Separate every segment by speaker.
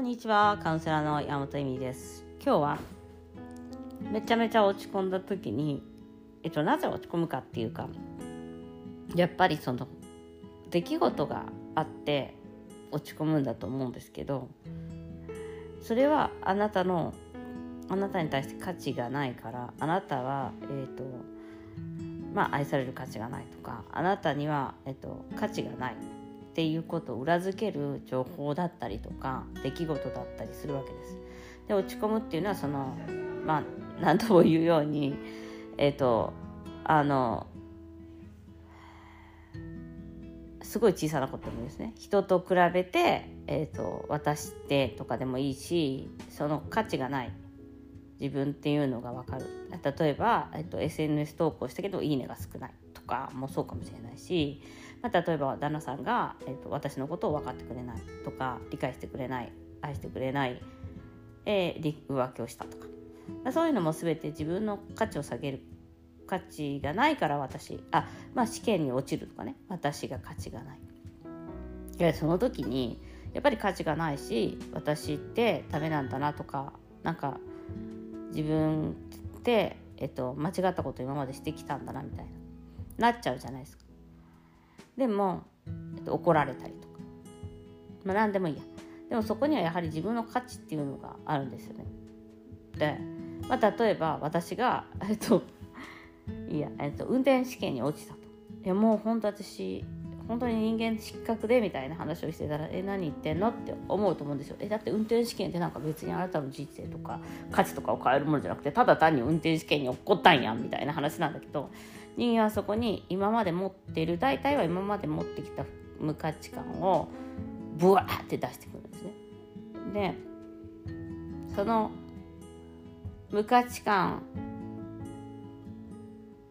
Speaker 1: んにちはカウンセラーの山本恵美です。今日はめちゃめちゃ落ち込んだ時に、えっと、なぜ落ち込むかっていうかやっぱりその出来事があって落ち込むんだと思うんですけどそれはあなたのあなたに対して価値がないからあなたはえっ、とまあ愛される価値がないとかあなたには、えっと、価値がない。っていうことを裏付ける情報だったりとか出来事だったりするわけです。で落ち込むっていうのはそのまあ何度も言うようにえっ、ー、とあのすごい小さなことでもいいですね。人と比べて、えーと、私ってとかでもいいしその価値がない。自分っていうのが分かる。例えば、えーと SNS 投稿したけど「いいね」が少ないとかもそうかもしれないしまあ、例えば旦那さんが、えーと、私のことを分かってくれないとか理解してくれない愛してくれない、えー、浮気をしたとか。そういうのも全て自分の価値を下げる価値がないから私あまあ試験に落ちるとかね。私が価値がない。いやその時にやっぱり価値がないし私ってダメなんだなとかなんか自分って、えっと、間違ったこと今までしてきたんだなみたいな。なっちゃうじゃないですか。でも、えっと、怒られたりとか、まあ、何でもいいやでもそこにはやはり自分の価値っていうのがあるんですよねで、まあ、例えば私がえっといや、えっと、運転試験に落ちたといやもう本当私本当に人間失格でみたいな話をしてたら「え何言ってんの?」って思うと思うんですよ。えだって運転試験ってなんか別にあなたの人生とか価値とかを変えるものじゃなくてただ単に運転試験に起こったんやんみたいな話なんだけど人間はそこに今まで持ってる大体は今まで持ってきた無価値観をブワーって出してくるんですね。でその無価値観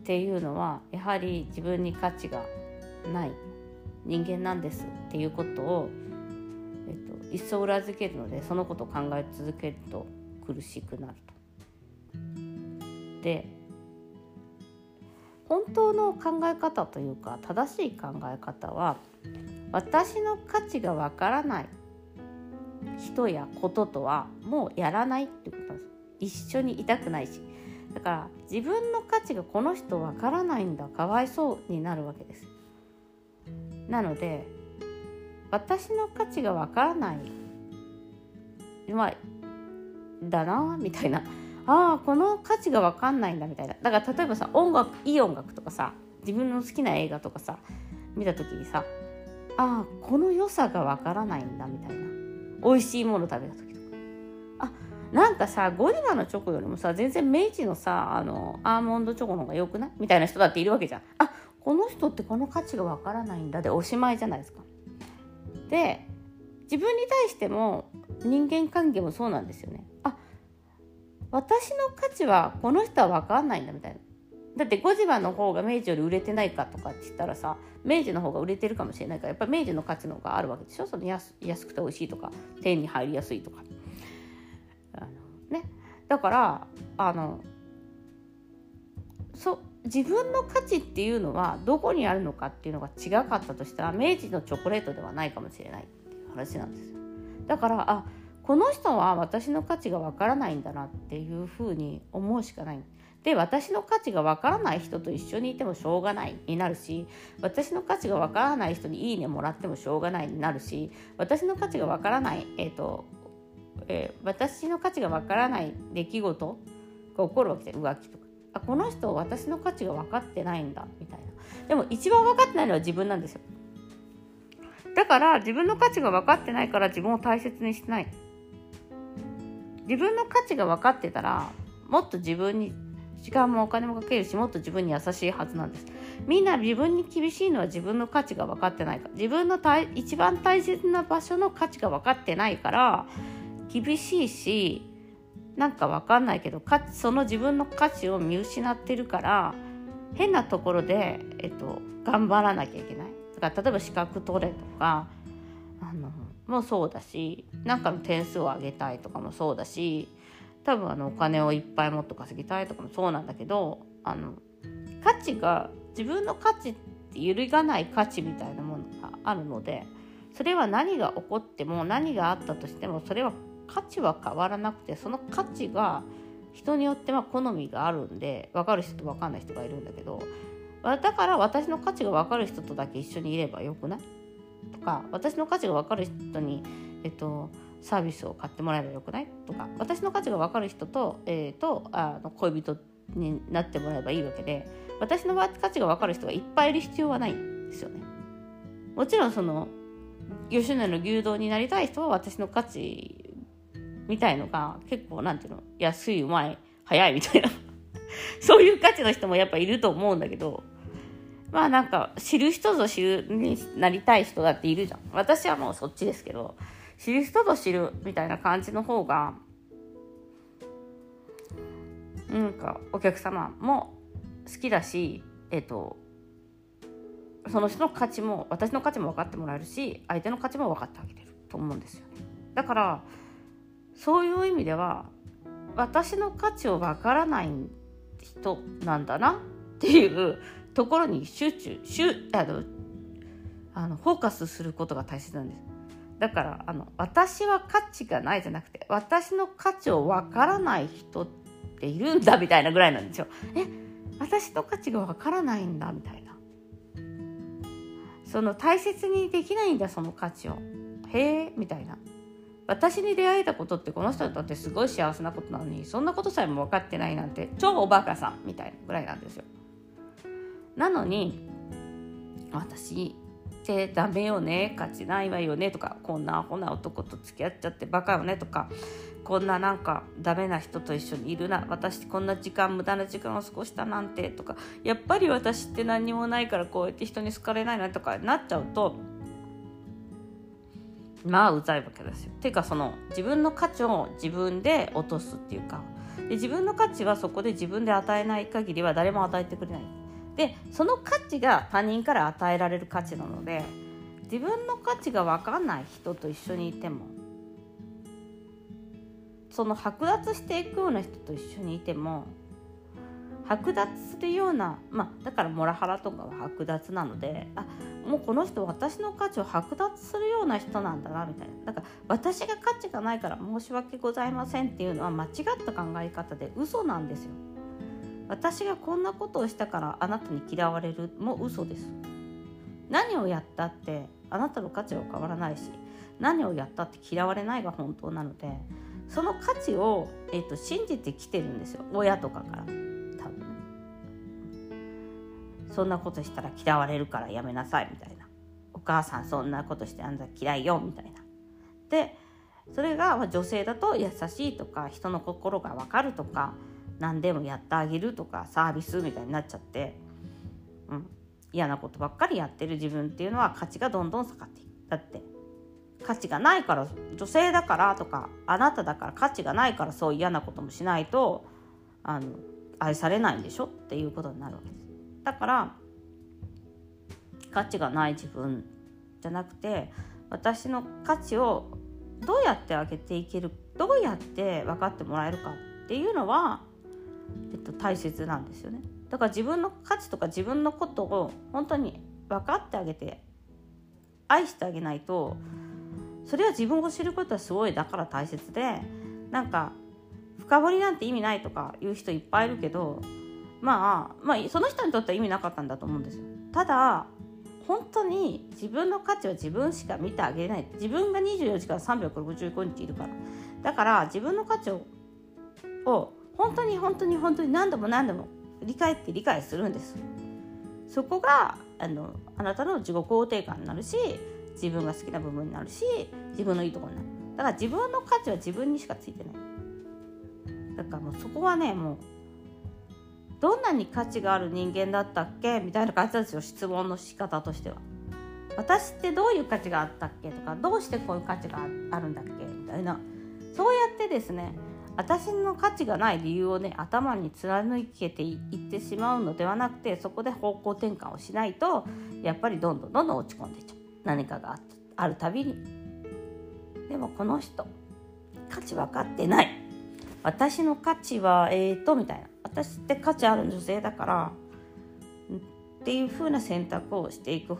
Speaker 1: っていうのはやはり自分に価値がない人間なんですっていうことを、えっと、一層裏付けるのでそのことを考え続けると苦しくなると。で本当の考え方というか正しい考え方は私の価値がわからない人やこととはもうやらないってことなんです。一緒にいたくないし。だから自分の価値がこの人わからないんだ。かわいそうになるわけです。なので私の価値がわからない。まあだなみたいな。ああこの価値が分かんないんだみたいな。だから例えばさ音楽いい音楽とかさ自分の好きな映画とかさ見た時にさああこの良さが分からないんだみたいな。美味しいもの食べた時とか。あなんかさゴディバのチョコよりもさ全然明治のさあのアーモンドチョコの方が良くない？みたいな人だっているわけじゃん。あこの人ってこの価値が分からないんだでおしまいじゃないですか。で自分に対しても人間関係もそうなんですよね。あ私の価値はこの人は分かんないんだみたいな。だってゴジバの方が明治より売れてないかとかって言ったらさ明治の方が売れてるかもしれないからやっぱり明治の価値の方があるわけでしょ？その安安くて美味しいとか手に入りやすいとか。あのね。だからあのそ自分の価値っていうのはどこにあるのかっていうのが違かったとしたら明治のチョコレートではないかもしれないっていう話なんですよ。だからあこの人は私の価値がわからないんだなっていうふうに思うしかない。で私の価値がわからない人と一緒にいてもしょうがないになるし私の価値がわからない人にいいねもらってもしょうがないになるし私の価値がわからない、えーとえー、私の価値がわからない出来事が起こるわけで浮気とか。あこの人私の価値が分かってないんだみたいな。でも一番分かってないのは自分なんですよ。だから自分の価値が分かってないから自分を大切にしてない。自分の価値が分かってたらもっと自分に時間もお金もかけるしもっと自分に優しいはずなんです。みんな自分に厳しいのは自分の価値が分かってないから。自分の一番大切な場所の価値が分かってないから厳しいしなんか分かんないけどその自分の価値を見失ってるから変なところで、えっと、頑張らなきゃいけない。だから例えば資格取れとかあのもそうだし何かの点数を上げたいとかもそうだし多分あのお金をいっぱいもっと稼ぎたいとかもそうなんだけどあの価値が自分の価値って揺るがない価値みたいなものがあるのでそれは何が起こっても何があったとしてもそれは価値は変わらなくてその価値が人によっては好みがあるんで分かる人と分かんない人がいるんだけどだから私の価値が分かる人とだけ一緒にいればよくない？とか私の価値が分かる人に、えっと、サービスを買ってもらえばよくないとか私の価値が分かる人と,、えーと、あの恋人になってもらえばいいわけで私の価値が分かる人がいっぱいいる必要はないんですよね。もちろんその吉野の牛丼になりたい人は私の価値みたいのが結構なんていうの安いうまい早いみたいな そういう価値の人もやっぱいると思うんだけどまあなんか知る人ぞ知るになりたい人だっているじゃん。私はもうそっちですけど知る人ぞ知るみたいな感じの方がなんかお客様も好きだしえっとその人の価値も私の価値も分かってもらえるし相手の価値も分かってあげれると思うんですよね。だからそういう意味では私の価値を分からない人なんだなっていうところに集中集あのあのフォーカスすることが大切なんです。だからあの私は価値がないじゃなくて私の価値を分からない人っているんだみたいなぐらいなんですよ。え私の価値が分からないんだみたいな。その大切にできないんだその価値を。へえみたいな。私に出会えたことってこの人にとってすごい幸せなことなのにそんなことさえも分かってないなんて超おバカさんみたいなぐらいなんですよ。なのに私ってダメよね価値ないわよねとかこんなアホな男と付き合っちゃってバカよねとかこんななんかダメな人と一緒にいるな私こんな時間無駄な時間を過ごしたなんてとかやっぱり私って何にもないからこうやって人に好かれないなとかなっちゃうとまあうざいわけですよ。ていうかその自分の価値を自分で落とすっていうかで自分の価値はそこで自分で与えない限りは誰も与えてくれない。でその価値が他人から与えられる価値なので自分の価値が分かんない人と一緒にいてもその剥奪していくような人と一緒にいても剥奪するようなまあだからモラハラとかは剥奪なのであもうこの人私の価値を剥奪するような人なんだなみたいなだから私が価値がないから申し訳ございませんっていうのは間違った考え方で嘘なんですよ。私がこんなことをしたからあなたに嫌われる。も嘘です。何をやったってあなたの価値は変わらないし何をやったって嫌われないが本当なのでその価値を、えーと、信じてきてるんですよ。親とかから。多分。そんなことしたら嫌われるからやめなさいみたいな。お母さんそんなことしてあんた嫌いよみたいな。でそれが女性だと優しいとか人の心が分かるとか何でもやってあげるとかサービスみたいになっちゃって、うん、嫌なことばっかりやってる自分っていうのは価値がどんどん下がっていく。だって価値がないから女性だからとかあなただから価値がないからそう嫌なこともしないとあの愛されないんでしょ？っていうことになるわけです。だから価値がない自分じゃなくて私の価値をどうやって上げていけるどうやって分かってもらえるかっていうのはえっと、大切なんですよね。だから自分の価値とか自分のことを本当に分かってあげて愛してあげないとそれは自分を知ることはすごいだから大切でなんか深掘りなんて意味ないとか言う人いっぱいいるけどまあまあその人にとっては意味なかったんだと思うんですよ。ただ本当に自分の価値は自分しか見てあげない。自分が24時間365日いるから。だから自分の価値をを本当に本当に本当に何度も何度も理解って理解するんです。そこがあのあなたの自己肯定感になるし自分が好きな部分になるし自分のいいところになる。だから自分の価値は自分にしかついてない。だからもうそこはねもうどんなに価値がある人間だったっけ？みたいな感じなんですよ質問の仕方としては。私ってどういう価値があったっけ？とかどうしてこういう価値があるんだっけ？みたいな。そうやってですね私の価値がない理由をね頭に貫けていってしまうのではなくてそこで方向転換をしないとやっぱりどんどんどんどん落ち込んでいっちゃう。何かがあるたびに。でもこの人価値分かってない。私の価値はえーとみたいな。私って価値ある女性だからっていう風な選択をしていく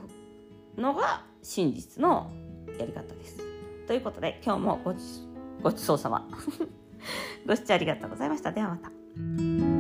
Speaker 1: のが真実のやり方です。ということで今日もごちごちそうさま。ご視聴ありがとうございました。ではまた。